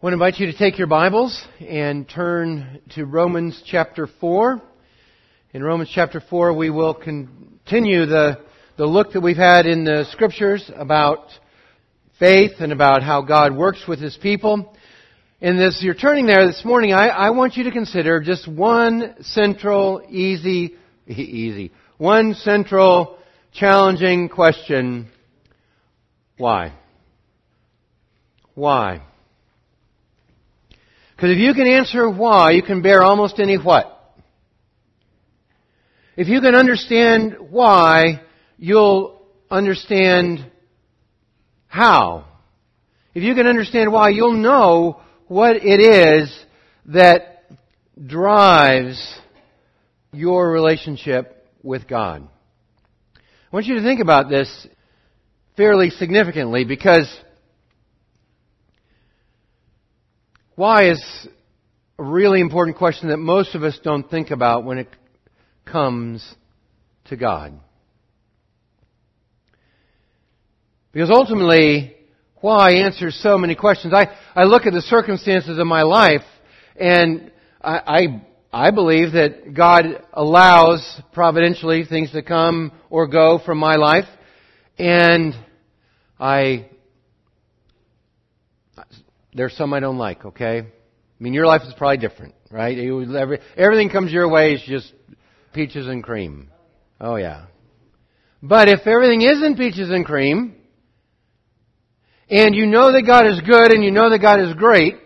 I want to invite you to take your Bibles and turn to Romans chapter 4. In Romans chapter 4, we will continue the, the look that we've had in the scriptures about faith and about how God works with His people. And as you're turning there this morning, I, I want you to consider just one central, easy, easy, one central, challenging question. Why? Why? Because if you can answer why, you can bear almost any what. If you can understand why, you'll understand how. If you can understand why, you'll know what it is that drives your relationship with God. I want you to think about this fairly significantly because Why is a really important question that most of us don't think about when it comes to God. Because ultimately, why answers so many questions. I, I look at the circumstances of my life and I, I, I believe that God allows providentially things to come or go from my life and I there's some I don't like, okay? I mean, your life is probably different, right? everything comes your way is just peaches and cream. Oh, yeah. But if everything isn't peaches and cream, and you know that God is good and you know that God is great,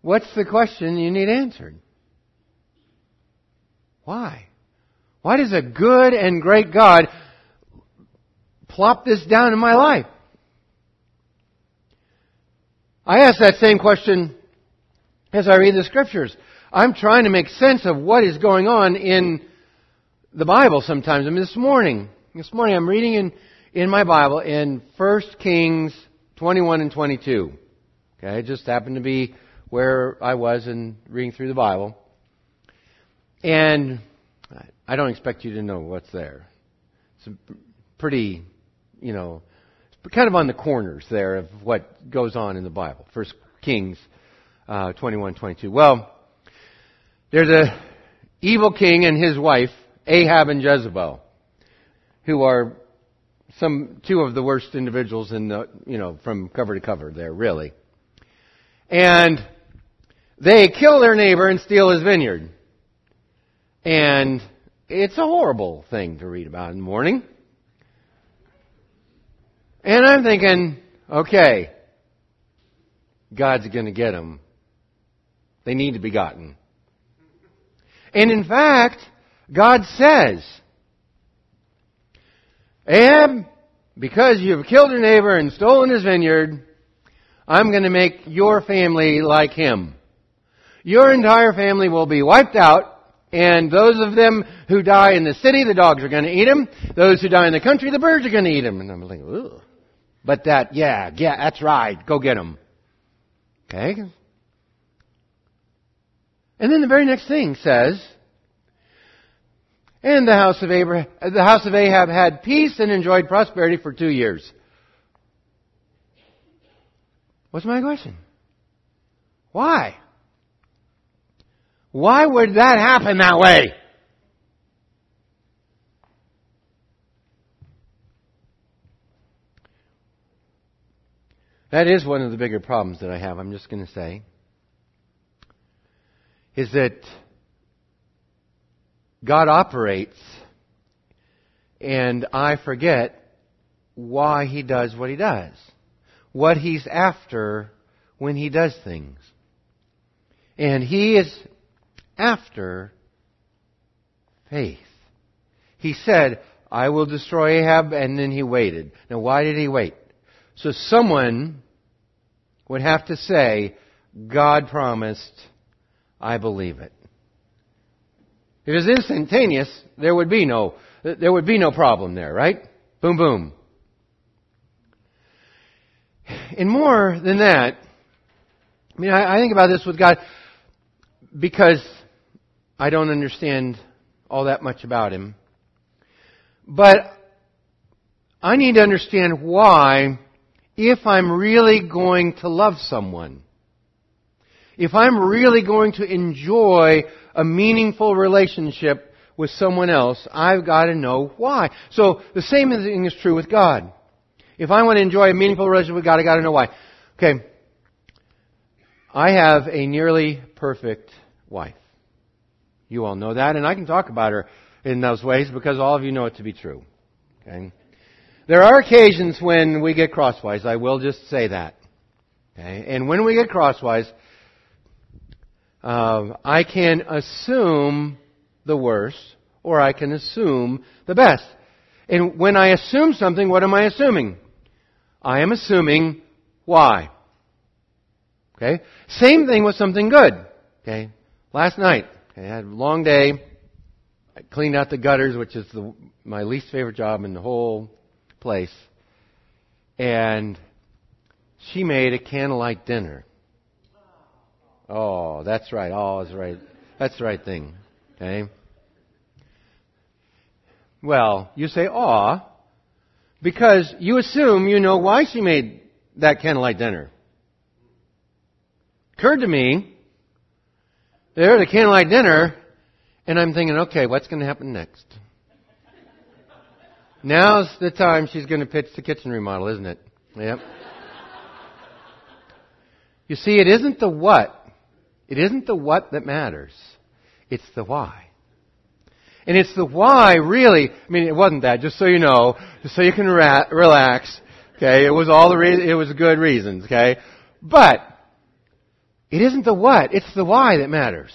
what's the question you need answered? Why? Why does a good and great God plop this down in my life? I ask that same question as I read the scriptures. I'm trying to make sense of what is going on in the Bible sometimes. I mean, this morning, this morning I'm reading in, in my Bible in 1 Kings 21 and 22. Okay, it just happened to be where I was in reading through the Bible. And I don't expect you to know what's there. It's pretty, you know, kind of on the corners there of what goes on in the Bible. First Kings uh, 21, 22. Well, there's a evil king and his wife, Ahab and Jezebel, who are some two of the worst individuals in the you know from cover to cover there really. And they kill their neighbor and steal his vineyard. And it's a horrible thing to read about in the morning. And I'm thinking, okay, God's going to get them. They need to be gotten. And in fact, God says, Ahab, because you've killed your neighbor and stolen his vineyard, I'm going to make your family like him. Your entire family will be wiped out, and those of them who die in the city, the dogs are going to eat them. Those who die in the country, the birds are going to eat them. And I'm like, ugh. But that, yeah, yeah, that's right. Go get them. Okay? And then the very next thing says, and the house of Abraham, the house of Ahab had peace and enjoyed prosperity for two years. What's my question? Why? Why would that happen that way? That is one of the bigger problems that I have, I'm just going to say. Is that God operates and I forget why He does what He does. What He's after when He does things. And He is after faith. He said, I will destroy Ahab, and then He waited. Now why did He wait? So someone would have to say, God promised, I believe it. If it was instantaneous, there would be no, there would be no problem there, right? Boom, boom. And more than that, I mean, I, I think about this with God because I don't understand all that much about Him. But I need to understand why if I'm really going to love someone. If I'm really going to enjoy a meaningful relationship with someone else, I've got to know why. So the same thing is true with God. If I want to enjoy a meaningful relationship with God, I've got to know why. Okay. I have a nearly perfect wife. You all know that, and I can talk about her in those ways because all of you know it to be true. Okay? There are occasions when we get crosswise. I will just say that. Okay? And when we get crosswise, uh, I can assume the worst, or I can assume the best. And when I assume something, what am I assuming? I am assuming why. Okay? Same thing with something good. Okay? Last night, okay, I had a long day. I cleaned out the gutters, which is the, my least favorite job in the whole place. And she made a candlelight dinner. Oh, that's right. Oh, that's right. That's the right thing. Okay? Well, you say, aw, because you assume you know why she made that candlelight dinner. Occurred to me, there, the candlelight dinner, and I'm thinking, okay, what's going to happen next? Now's the time she's going to pitch the kitchen remodel, isn't it? Yep. you see, it isn't the what. It isn't the what that matters. It's the why. And it's the why, really. I mean, it wasn't that, just so you know, just so you can ra- relax. Okay, it was all the re- it was good reasons. Okay, but it isn't the what; it's the why that matters.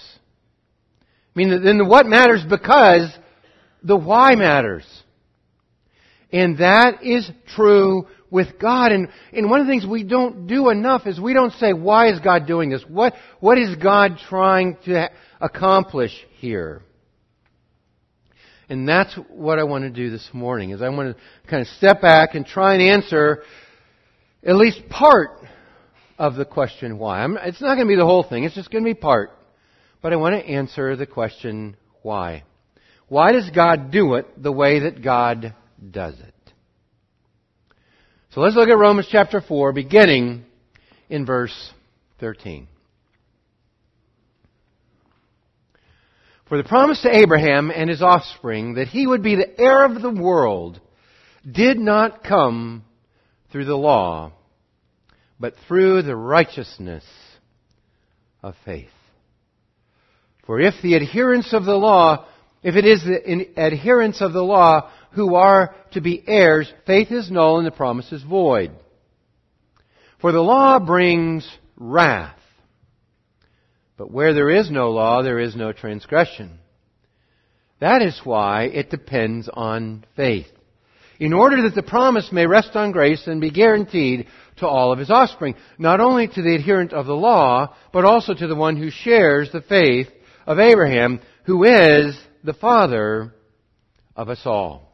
I mean, then the what matters because the why matters. And that is true with God. And, and one of the things we don't do enough is we don't say, why is God doing this? What, what is God trying to accomplish here? And that's what I want to do this morning, is I want to kind of step back and try and answer at least part of the question why. I'm, it's not going to be the whole thing, it's just going to be part. But I want to answer the question why. Why does God do it the way that God does it. So let's look at Romans chapter 4, beginning in verse 13. For the promise to Abraham and his offspring that he would be the heir of the world did not come through the law, but through the righteousness of faith. For if the adherence of the law, if it is the adherence of the law who are to be heirs, faith is null and the promise is void. For the law brings wrath. But where there is no law, there is no transgression. That is why it depends on faith. In order that the promise may rest on grace and be guaranteed to all of his offspring, not only to the adherent of the law, but also to the one who shares the faith of Abraham, who is the father of us all.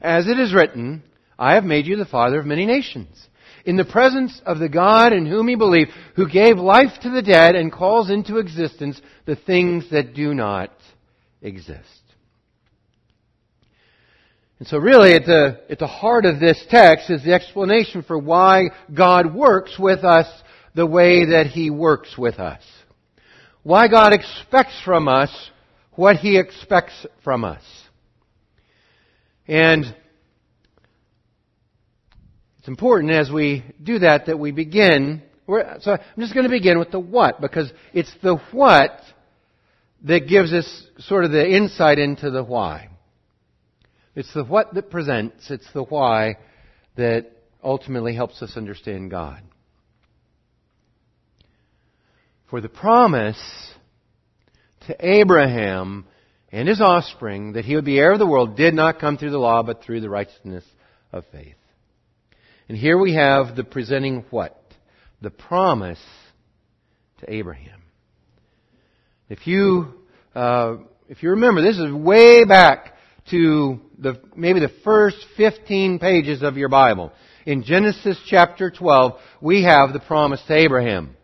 As it is written, I have made you the father of many nations. In the presence of the God in whom he believed, who gave life to the dead and calls into existence the things that do not exist. And so really at the, at the heart of this text is the explanation for why God works with us the way that He works with us. Why God expects from us what He expects from us. And it's important as we do that that we begin. so I'm just going to begin with the what because it's the what that gives us sort of the insight into the why. It's the what that presents, it's the why that ultimately helps us understand God. For the promise to Abraham and his offspring that he would be heir of the world did not come through the law, but through the righteousness of faith. And here we have the presenting what? The promise to Abraham. If you, uh, if you remember, this is way back to the, maybe the first 15 pages of your Bible. In Genesis chapter 12, we have the promise to Abraham.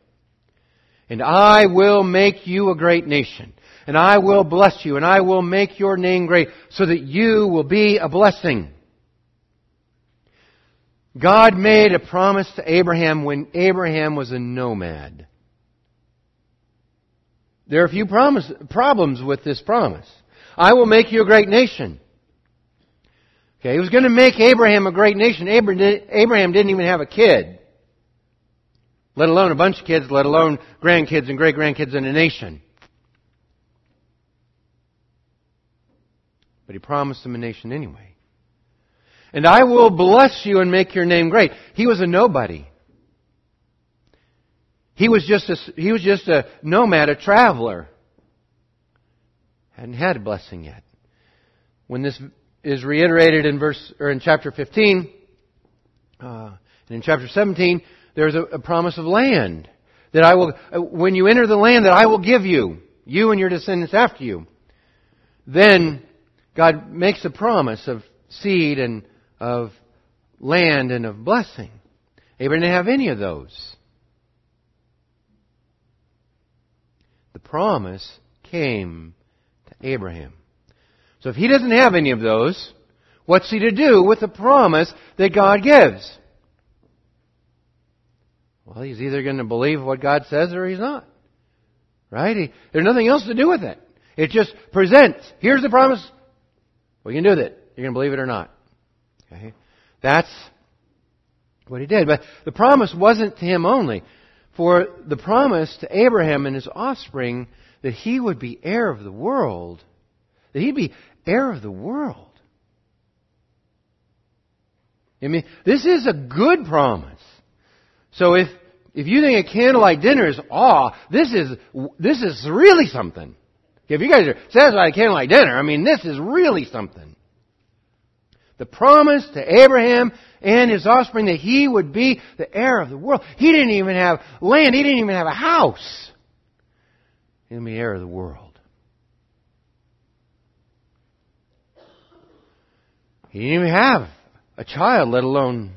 And I will make you a great nation and I will bless you, and I will make your name great, so that you will be a blessing. God made a promise to Abraham when Abraham was a nomad. There are a few promise, problems with this promise. I will make you a great nation. Okay, he was going to make Abraham a great nation. Abraham didn't even have a kid. Let alone a bunch of kids, let alone grandkids and great grandkids in a nation. But he promised him a nation anyway. And I will bless you and make your name great. He was a nobody. He was just a, he was just a nomad, a traveler. Hadn't had a blessing yet. When this is reiterated in verse, or in chapter 15, uh, and in chapter 17, there's a, a promise of land. That I will, uh, when you enter the land that I will give you, you and your descendants after you, then God makes a promise of seed and of land and of blessing. Abraham didn't have any of those. The promise came to Abraham. So if he doesn't have any of those, what's he to do with the promise that God gives? Well, he's either going to believe what God says or he's not. Right? He, there's nothing else to do with it. It just presents. Here's the promise. Are you do with it? You're going to believe it or not. Okay? That's what he did. But the promise wasn't to him only. For the promise to Abraham and his offspring that he would be heir of the world, that he'd be heir of the world. I mean, this is a good promise. So if, if you think a candlelight dinner is awe, this is, this is really something. If you guys are satisfied with candlelight dinner, I mean, this is really something. The promise to Abraham and his offspring that he would be the heir of the world. He didn't even have land. He didn't even have a house. He'll be heir of the world. He didn't even have a child, let alone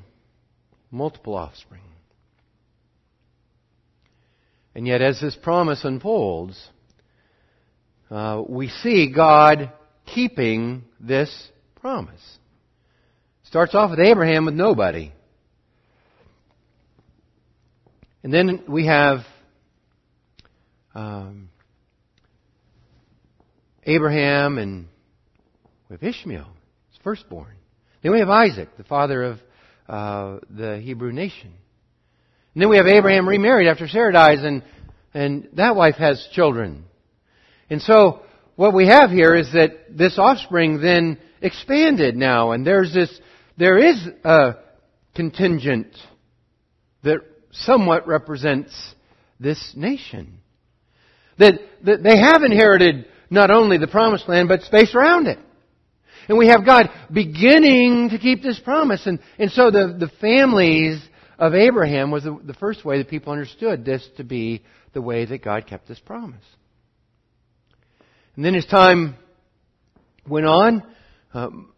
multiple offspring. And yet, as this promise unfolds, uh, we see God keeping this promise. Starts off with Abraham with nobody. And then we have um, Abraham and we have Ishmael, his firstborn. Then we have Isaac, the father of uh, the Hebrew nation. And then we have Abraham remarried after Sarah dies, and, and that wife has children. And so, what we have here is that this offspring then expanded now, and there's this, there is a contingent that somewhat represents this nation. That, that they have inherited not only the promised land, but space around it. And we have God beginning to keep this promise. And, and so the, the families of Abraham was the, the first way that people understood this to be the way that God kept this promise. And then as time went on, um,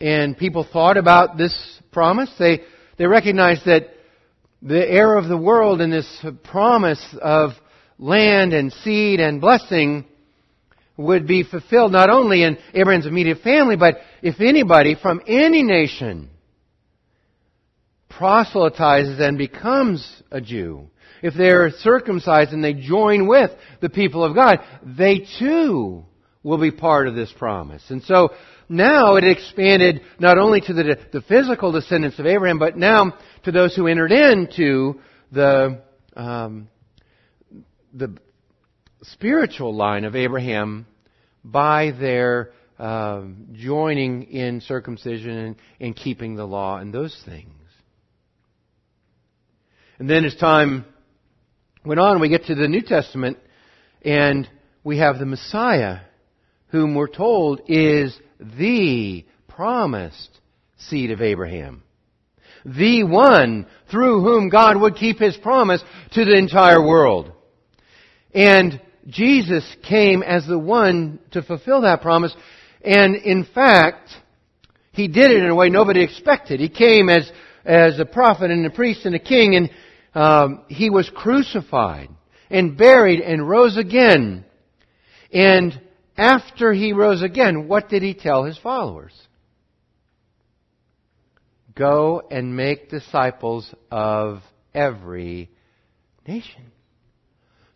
and people thought about this promise, they, they recognized that the heir of the world and this promise of land and seed and blessing would be fulfilled not only in Abraham's immediate family, but if anybody from any nation proselytizes and becomes a Jew, if they're circumcised and they join with the people of God, they too will be part of this promise. And so now it expanded not only to the, the physical descendants of Abraham, but now to those who entered into the, um, the spiritual line of Abraham by their um, joining in circumcision and, and keeping the law and those things. And then as time went on, we get to the New Testament and we have the Messiah, whom we're told is the promised seed of Abraham. The one through whom God would keep his promise to the entire world. And Jesus came as the one to fulfill that promise. And in fact, he did it in a way nobody expected. He came as, as a prophet and a priest and a king and um, he was crucified and buried and rose again. And after he rose again, what did he tell his followers? Go and make disciples of every nation.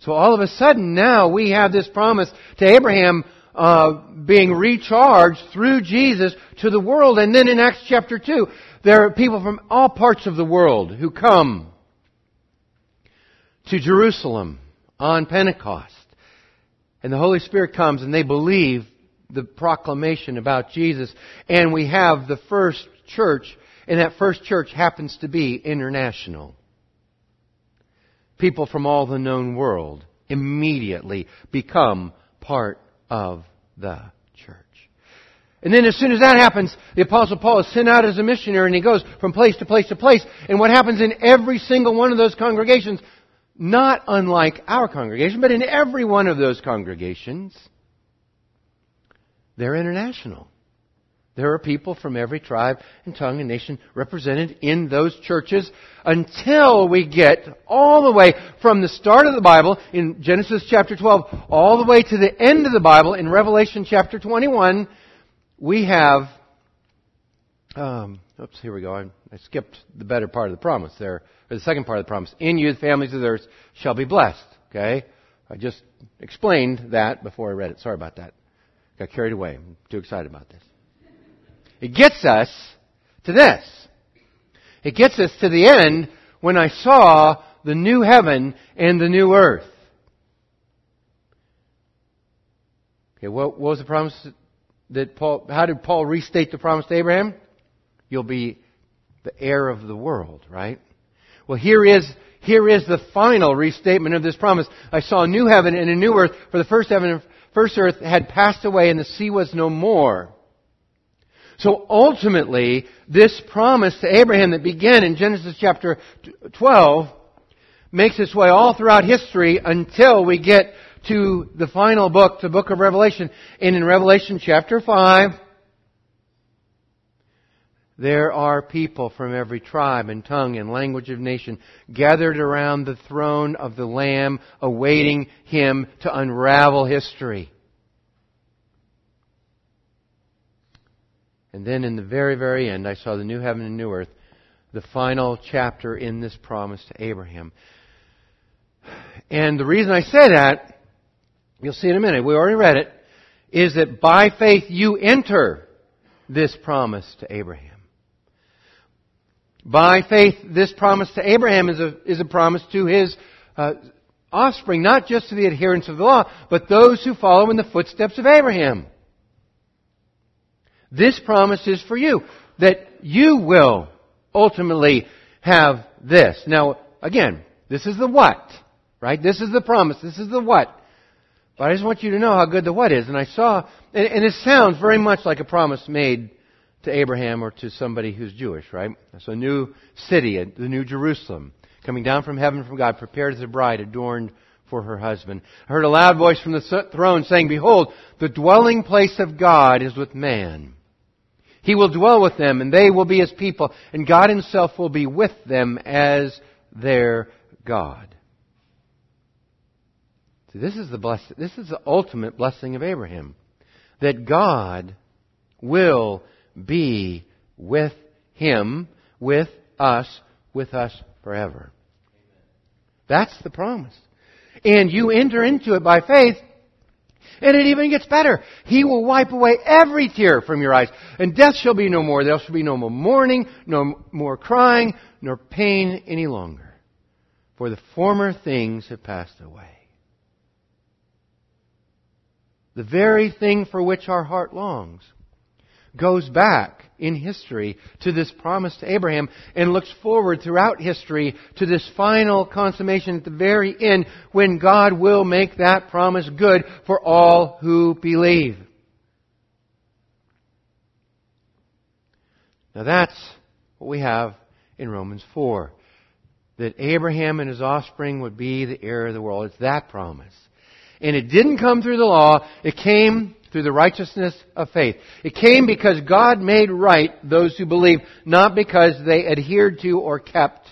So all of a sudden now we have this promise to Abraham uh, being recharged through Jesus to the world. And then in Acts chapter 2, there are people from all parts of the world who come to Jerusalem on Pentecost. And the Holy Spirit comes and they believe the proclamation about Jesus. And we have the first church, and that first church happens to be international. People from all the known world immediately become part of the church. And then as soon as that happens, the apostle Paul is sent out as a missionary and he goes from place to place to place. And what happens in every single one of those congregations, not unlike our congregation, but in every one of those congregations, they're international. There are people from every tribe and tongue and nation represented in those churches until we get all the way from the start of the Bible in Genesis chapter 12 all the way to the end of the Bible in Revelation chapter 21. We have, um, oops, here we go. I, skipped the better part of the promise there, or the second part of the promise. In you the families of the earth shall be blessed. Okay? I just explained that before I read it. Sorry about that. Got carried away. I'm too excited about this. It gets us to this. It gets us to the end when I saw the new heaven and the new earth. Okay, what, what was the promise that Paul, how did Paul restate the promise to Abraham? You'll be the heir of the world, right? Well, here is, here is the final restatement of this promise. I saw a new heaven and a new earth, for the first heaven and first earth had passed away and the sea was no more. So ultimately, this promise to Abraham that began in Genesis chapter 12 makes its way all throughout history until we get to the final book, the book of Revelation. And in Revelation chapter 5, there are people from every tribe and tongue and language of nation gathered around the throne of the Lamb awaiting Him to unravel history. And then in the very, very end, I saw the new heaven and new earth, the final chapter in this promise to Abraham. And the reason I say that, you'll see in a minute, we already read it, is that by faith you enter this promise to Abraham. By faith, this promise to Abraham is a, is a promise to his uh, offspring, not just to the adherents of the law, but those who follow in the footsteps of Abraham. This promise is for you, that you will ultimately have this. Now, again, this is the what, right? This is the promise. This is the what. But I just want you to know how good the what is. And I saw, and, and it sounds very much like a promise made to Abraham or to somebody who's Jewish, right? So a new city, the new Jerusalem, coming down from heaven from God, prepared as a bride adorned for her husband. I heard a loud voice from the throne saying, Behold, the dwelling place of God is with man. He will dwell with them, and they will be his people, and God himself will be with them as their God. See, this is the bless- this is the ultimate blessing of Abraham. That God will be with him, with us, with us forever. That's the promise. And you enter into it by faith and it even gets better. He will wipe away every tear from your eyes. And death shall be no more. There shall be no more mourning, no more crying, nor pain any longer. For the former things have passed away. The very thing for which our heart longs goes back in history to this promise to Abraham and looks forward throughout history to this final consummation at the very end when God will make that promise good for all who believe. Now that's what we have in Romans 4. That Abraham and his offspring would be the heir of the world. It's that promise. And it didn't come through the law. It came through the righteousness of faith. It came because God made right those who believe, not because they adhered to or kept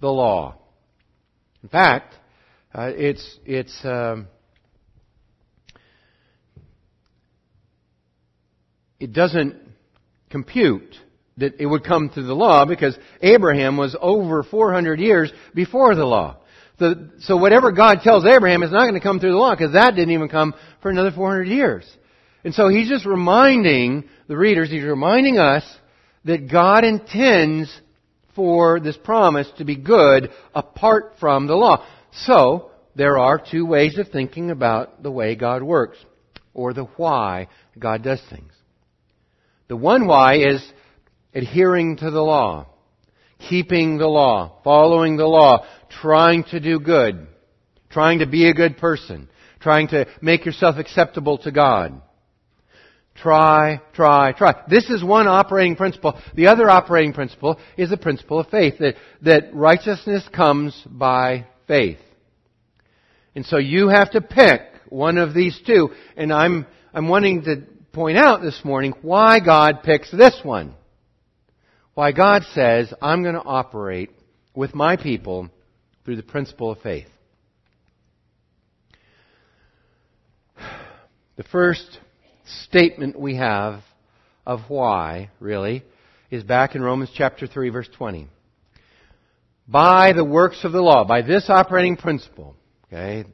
the law. In fact, uh, it's it's um, it doesn't compute that it would come through the law because Abraham was over 400 years before the law. So, so whatever God tells Abraham is not going to come through the law because that didn't even come for another 400 years. And so he's just reminding the readers, he's reminding us that God intends for this promise to be good apart from the law. So, there are two ways of thinking about the way God works, or the why God does things. The one why is adhering to the law, keeping the law, following the law, trying to do good, trying to be a good person, trying to make yourself acceptable to God. Try, try, try. This is one operating principle. The other operating principle is the principle of faith, that, that righteousness comes by faith. And so you have to pick one of these two. And I'm, I'm wanting to point out this morning why God picks this one. Why God says, I'm going to operate with my people through the principle of faith. The first statement we have of why, really, is back in Romans chapter 3 verse 20. By the works of the law, by this operating principle, okay,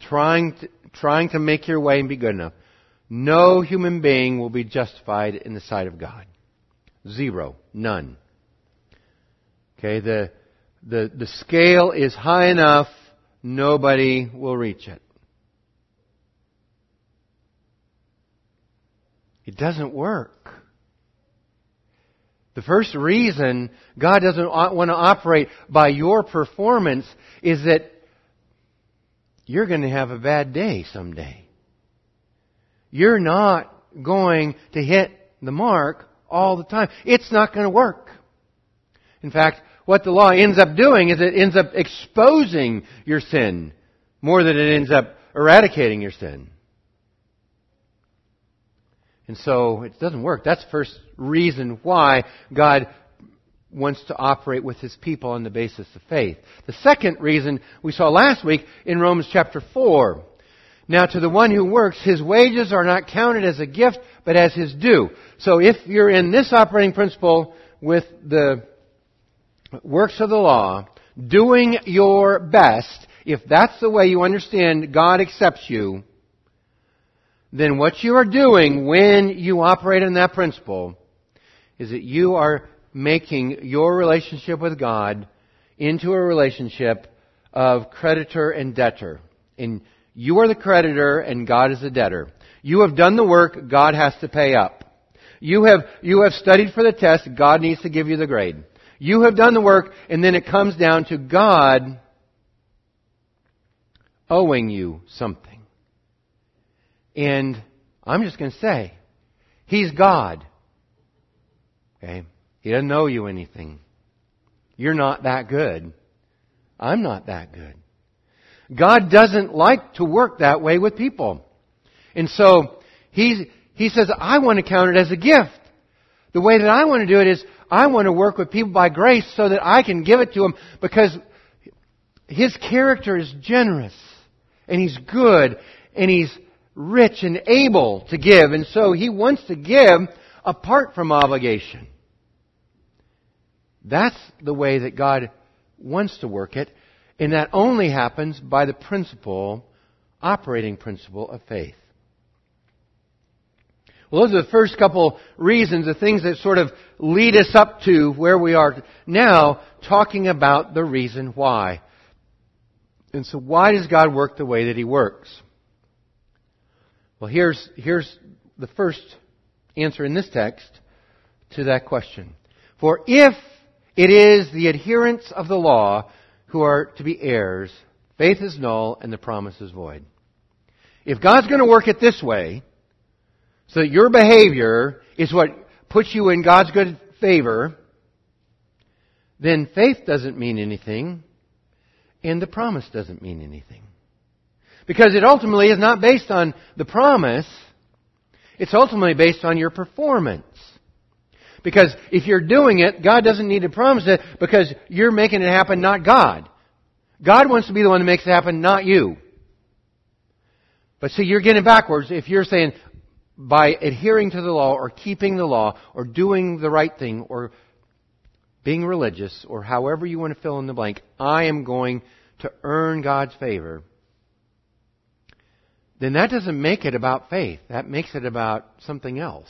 trying to, trying to make your way and be good enough, no human being will be justified in the sight of God. Zero. None. Okay, the, the, the scale is high enough, nobody will reach it. It doesn't work. The first reason God doesn't want to operate by your performance is that you're going to have a bad day someday. You're not going to hit the mark all the time. It's not going to work. In fact, what the law ends up doing is it ends up exposing your sin more than it ends up eradicating your sin. And so it doesn't work. That's the first reason why God wants to operate with his people on the basis of faith. The second reason we saw last week in Romans chapter 4. Now to the one who works, his wages are not counted as a gift, but as his due. So if you're in this operating principle with the works of the law, doing your best, if that's the way you understand God accepts you, then what you are doing when you operate in that principle is that you are making your relationship with God into a relationship of creditor and debtor. And you are the creditor and God is the debtor. You have done the work, God has to pay up. You have, you have studied for the test, God needs to give you the grade. You have done the work, and then it comes down to God owing you something. And I'm just going to say, He's God. Okay? He doesn't owe you anything. You're not that good. I'm not that good. God doesn't like to work that way with people. And so, He, he says, I want to count it as a gift. The way that I want to do it is, I want to work with people by grace so that I can give it to them because His character is generous and He's good and He's rich and able to give, and so he wants to give apart from obligation. That's the way that God wants to work it, and that only happens by the principle, operating principle of faith. Well, those are the first couple reasons, the things that sort of lead us up to where we are now, talking about the reason why. And so why does God work the way that He works? Well, here's, here's the first answer in this text to that question. For if it is the adherents of the law who are to be heirs, faith is null and the promise is void. If God's going to work it this way, so that your behavior is what puts you in God's good favor, then faith doesn't mean anything, and the promise doesn't mean anything. Because it ultimately is not based on the promise, it's ultimately based on your performance. Because if you're doing it, God doesn't need to promise it because you're making it happen, not God. God wants to be the one that makes it happen, not you. But see, you're getting backwards if you're saying, by adhering to the law or keeping the law or doing the right thing or being religious or however you want to fill in the blank, I am going to earn God's favor, then that doesn't make it about faith. That makes it about something else.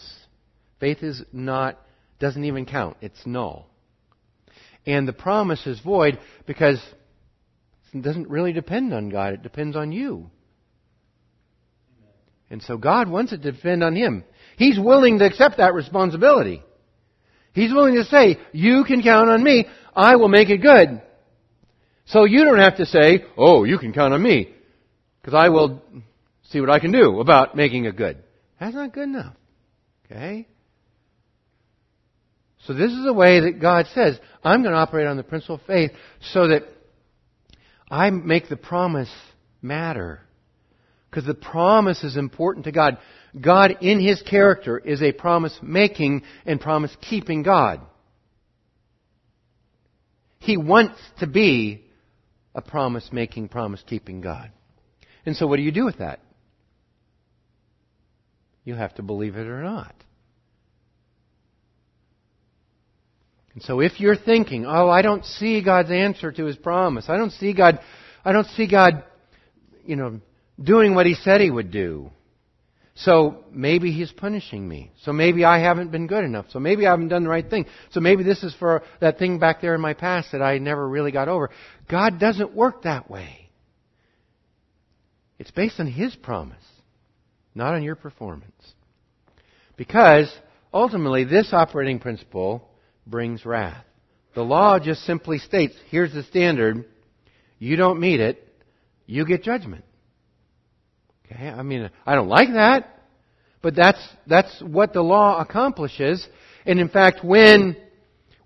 Faith is not, doesn't even count. It's null. And the promise is void because it doesn't really depend on God. It depends on you. And so God wants it to depend on Him. He's willing to accept that responsibility. He's willing to say, you can count on me. I will make it good. So you don't have to say, oh, you can count on me. Because I will see what I can do about making it good. That's not good enough. Okay? So this is the way that God says, I'm going to operate on the principle of faith so that I make the promise matter. Because the promise is important to God. God in His character is a promise making and promise keeping God. He wants to be a promise making, promise keeping God. And so what do you do with that? You have to believe it or not. And so if you're thinking, oh, I don't see God's answer to His promise. I don't see God, I don't see God, you know, doing what He said He would do. So maybe He's punishing me. So maybe I haven't been good enough. So maybe I haven't done the right thing. So maybe this is for that thing back there in my past that I never really got over. God doesn't work that way. It's based on His promise, not on your performance. Because ultimately this operating principle brings wrath. The law just simply states, here's the standard. You don't meet it, you get judgment. Okay? I mean, I don't like that, but that's, that's what the law accomplishes. And in fact, when,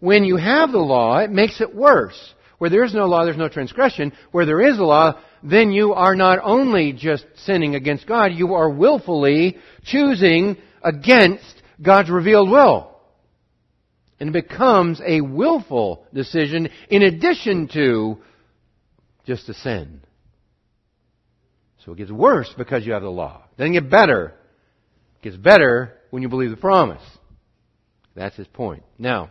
when you have the law, it makes it worse. Where there is no law, there's no transgression. Where there is a law, then you are not only just sinning against God, you are willfully choosing against God's revealed will. And it becomes a willful decision in addition to just a sin. So it gets worse because you have the law. Then It doesn't get better. It gets better when you believe the promise. That's his point. Now,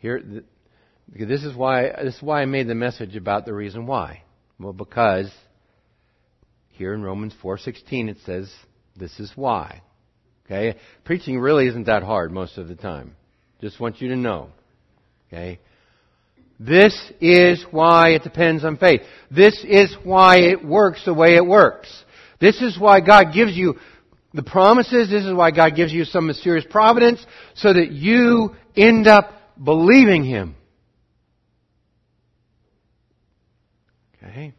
here, this is why this is why I made the message about the reason why. Well, because here in Romans 4:16 it says this is why. Okay? Preaching really isn't that hard most of the time. Just want you to know. Okay? This is why it depends on faith. This is why it works the way it works. This is why God gives you the promises. This is why God gives you some mysterious providence so that you end up believing Him. Okay?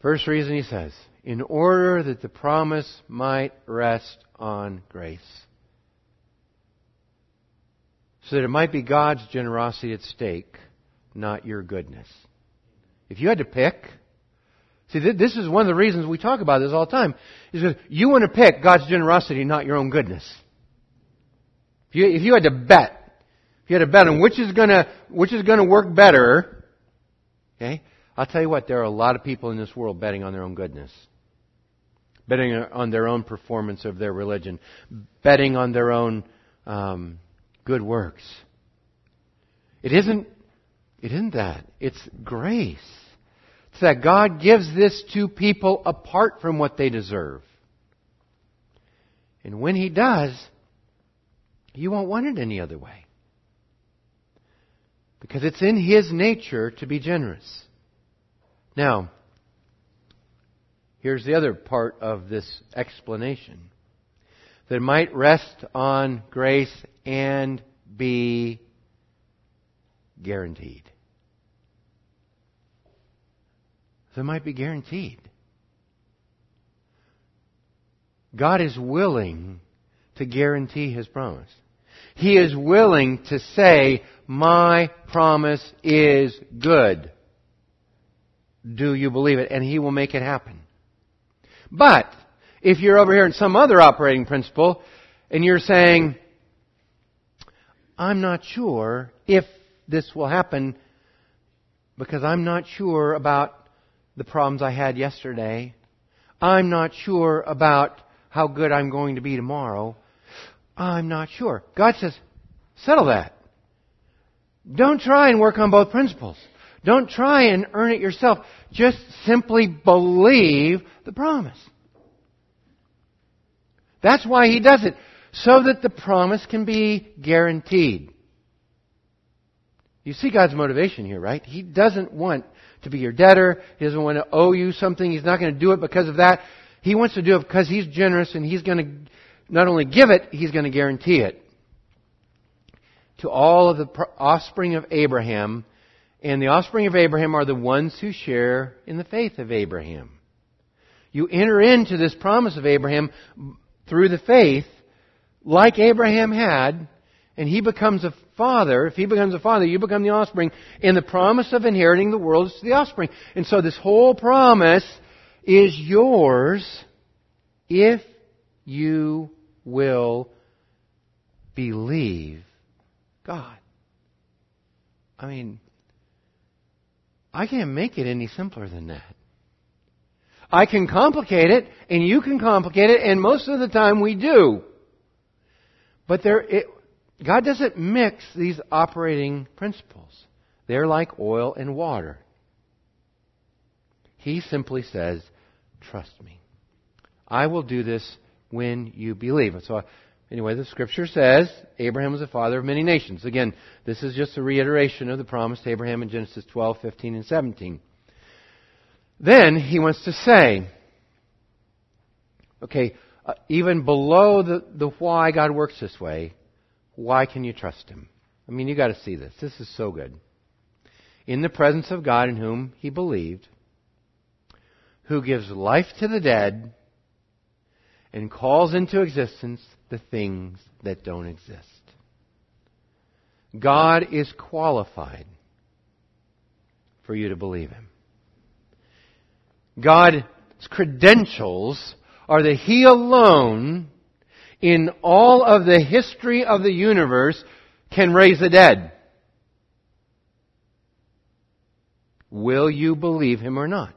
First reason He says, in order that the promise might rest on grace. So that it might be God's generosity at stake, not your goodness. If you had to pick, see, this is one of the reasons we talk about this all the time, is that you want to pick God's generosity, not your own goodness. If you, if you had to bet, if you had to bet on which is gonna, which is gonna work better, okay, I'll tell you what, there are a lot of people in this world betting on their own goodness betting on their own performance of their religion, betting on their own um, good works. It isn't. It isn't that. It's grace. It's that God gives this to people apart from what they deserve. And when He does, you won't want it any other way. Because it's in His nature to be generous. Now, Here's the other part of this explanation that might rest on grace and be guaranteed. That might be guaranteed. God is willing to guarantee His promise. He is willing to say, My promise is good. Do you believe it? And He will make it happen. But if you're over here in some other operating principle and you're saying, I'm not sure if this will happen because I'm not sure about the problems I had yesterday. I'm not sure about how good I'm going to be tomorrow. I'm not sure. God says, settle that. Don't try and work on both principles. Don't try and earn it yourself. Just simply believe the promise. That's why he does it. So that the promise can be guaranteed. You see God's motivation here, right? He doesn't want to be your debtor. He doesn't want to owe you something. He's not going to do it because of that. He wants to do it because He's generous and He's going to not only give it, He's going to guarantee it. To all of the offspring of Abraham, and the offspring of Abraham are the ones who share in the faith of Abraham. You enter into this promise of Abraham through the faith, like Abraham had, and he becomes a father, if he becomes a father, you become the offspring, and the promise of inheriting the world is to the offspring. And so this whole promise is yours if you will believe God. I mean, I can't make it any simpler than that. I can complicate it, and you can complicate it, and most of the time we do. But there, it, God doesn't mix these operating principles. They're like oil and water. He simply says, Trust me. I will do this when you believe. So, anyway, the scripture says Abraham was the father of many nations. Again, this is just a reiteration of the promise to Abraham in Genesis 12, 15, and 17. Then he wants to say, okay, uh, even below the, the why God works this way, why can you trust him? I mean, you got to see this. This is so good. In the presence of God in whom he believed, who gives life to the dead and calls into existence the things that don't exist. God is qualified for you to believe him. God's credentials are that he alone in all of the history of the universe can raise the dead. Will you believe him or not?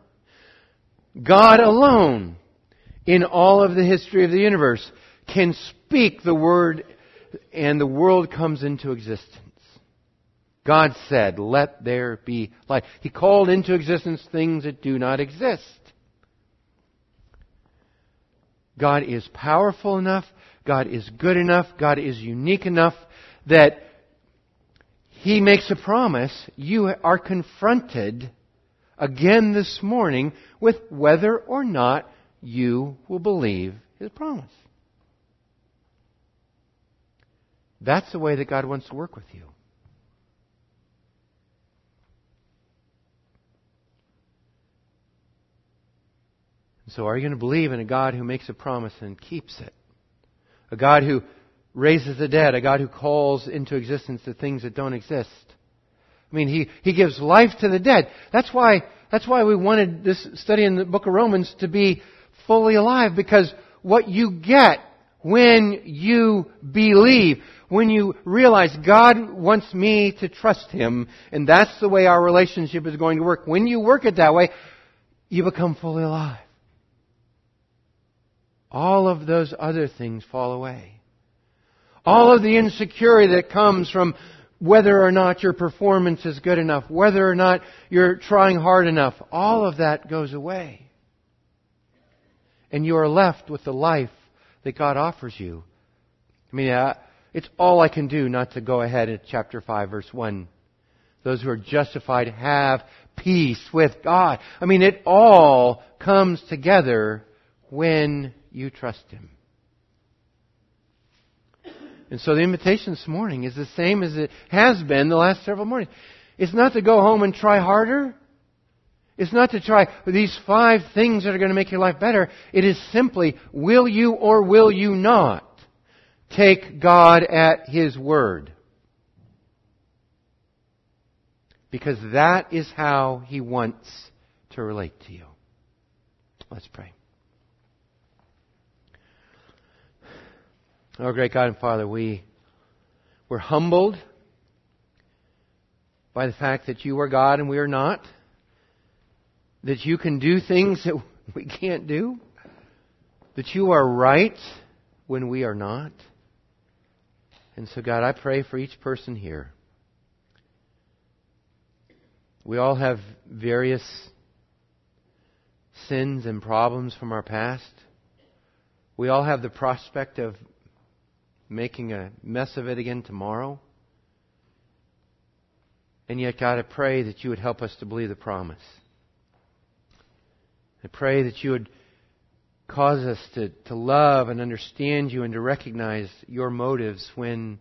God alone, in all of the history of the universe, can speak the word and the world comes into existence. God said, let there be light. He called into existence things that do not exist. God is powerful enough God is good enough, God is unique enough that He makes a promise. You are confronted again this morning with whether or not you will believe His promise. That's the way that God wants to work with you. So are you going to believe in a God who makes a promise and keeps it? a God who raises the dead, a God who calls into existence the things that don't exist. I mean, he, he gives life to the dead. That's why, that's why we wanted this study in the book of Romans to be fully alive, because what you get when you believe, when you realize God wants me to trust Him, and that's the way our relationship is going to work. When you work it that way, you become fully alive all of those other things fall away. All of the insecurity that comes from whether or not your performance is good enough, whether or not you're trying hard enough, all of that goes away. And you are left with the life that God offers you. I mean, uh, it's all I can do not to go ahead at chapter 5, verse 1. Those who are justified have peace with God. I mean, it all comes together when you trust Him. And so the invitation this morning is the same as it has been the last several mornings. It's not to go home and try harder. It's not to try these five things that are going to make your life better. It is simply, will you or will you not take God at His word? Because that is how He wants to relate to you. Let's pray. Oh, great God and Father, we, we're humbled by the fact that you are God and we are not. That you can do things that we can't do, that you are right when we are not. And so, God, I pray for each person here. We all have various sins and problems from our past. We all have the prospect of making a mess of it again tomorrow. And yet, God, I pray that you would help us to believe the promise. I pray that you would cause us to, to love and understand you and to recognize your motives when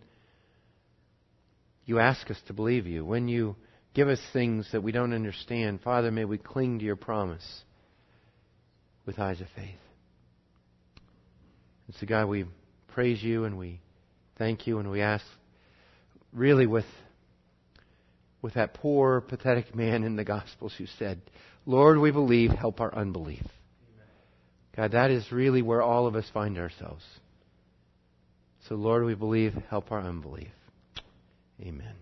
you ask us to believe you, when you give us things that we don't understand. Father, may we cling to your promise with eyes of faith. And so, God, we praise you and we thank you and we ask, really, with, with that poor, pathetic man in the Gospels who said, Lord, we believe, help our unbelief. God, that is really where all of us find ourselves. So, Lord, we believe, help our unbelief. Amen.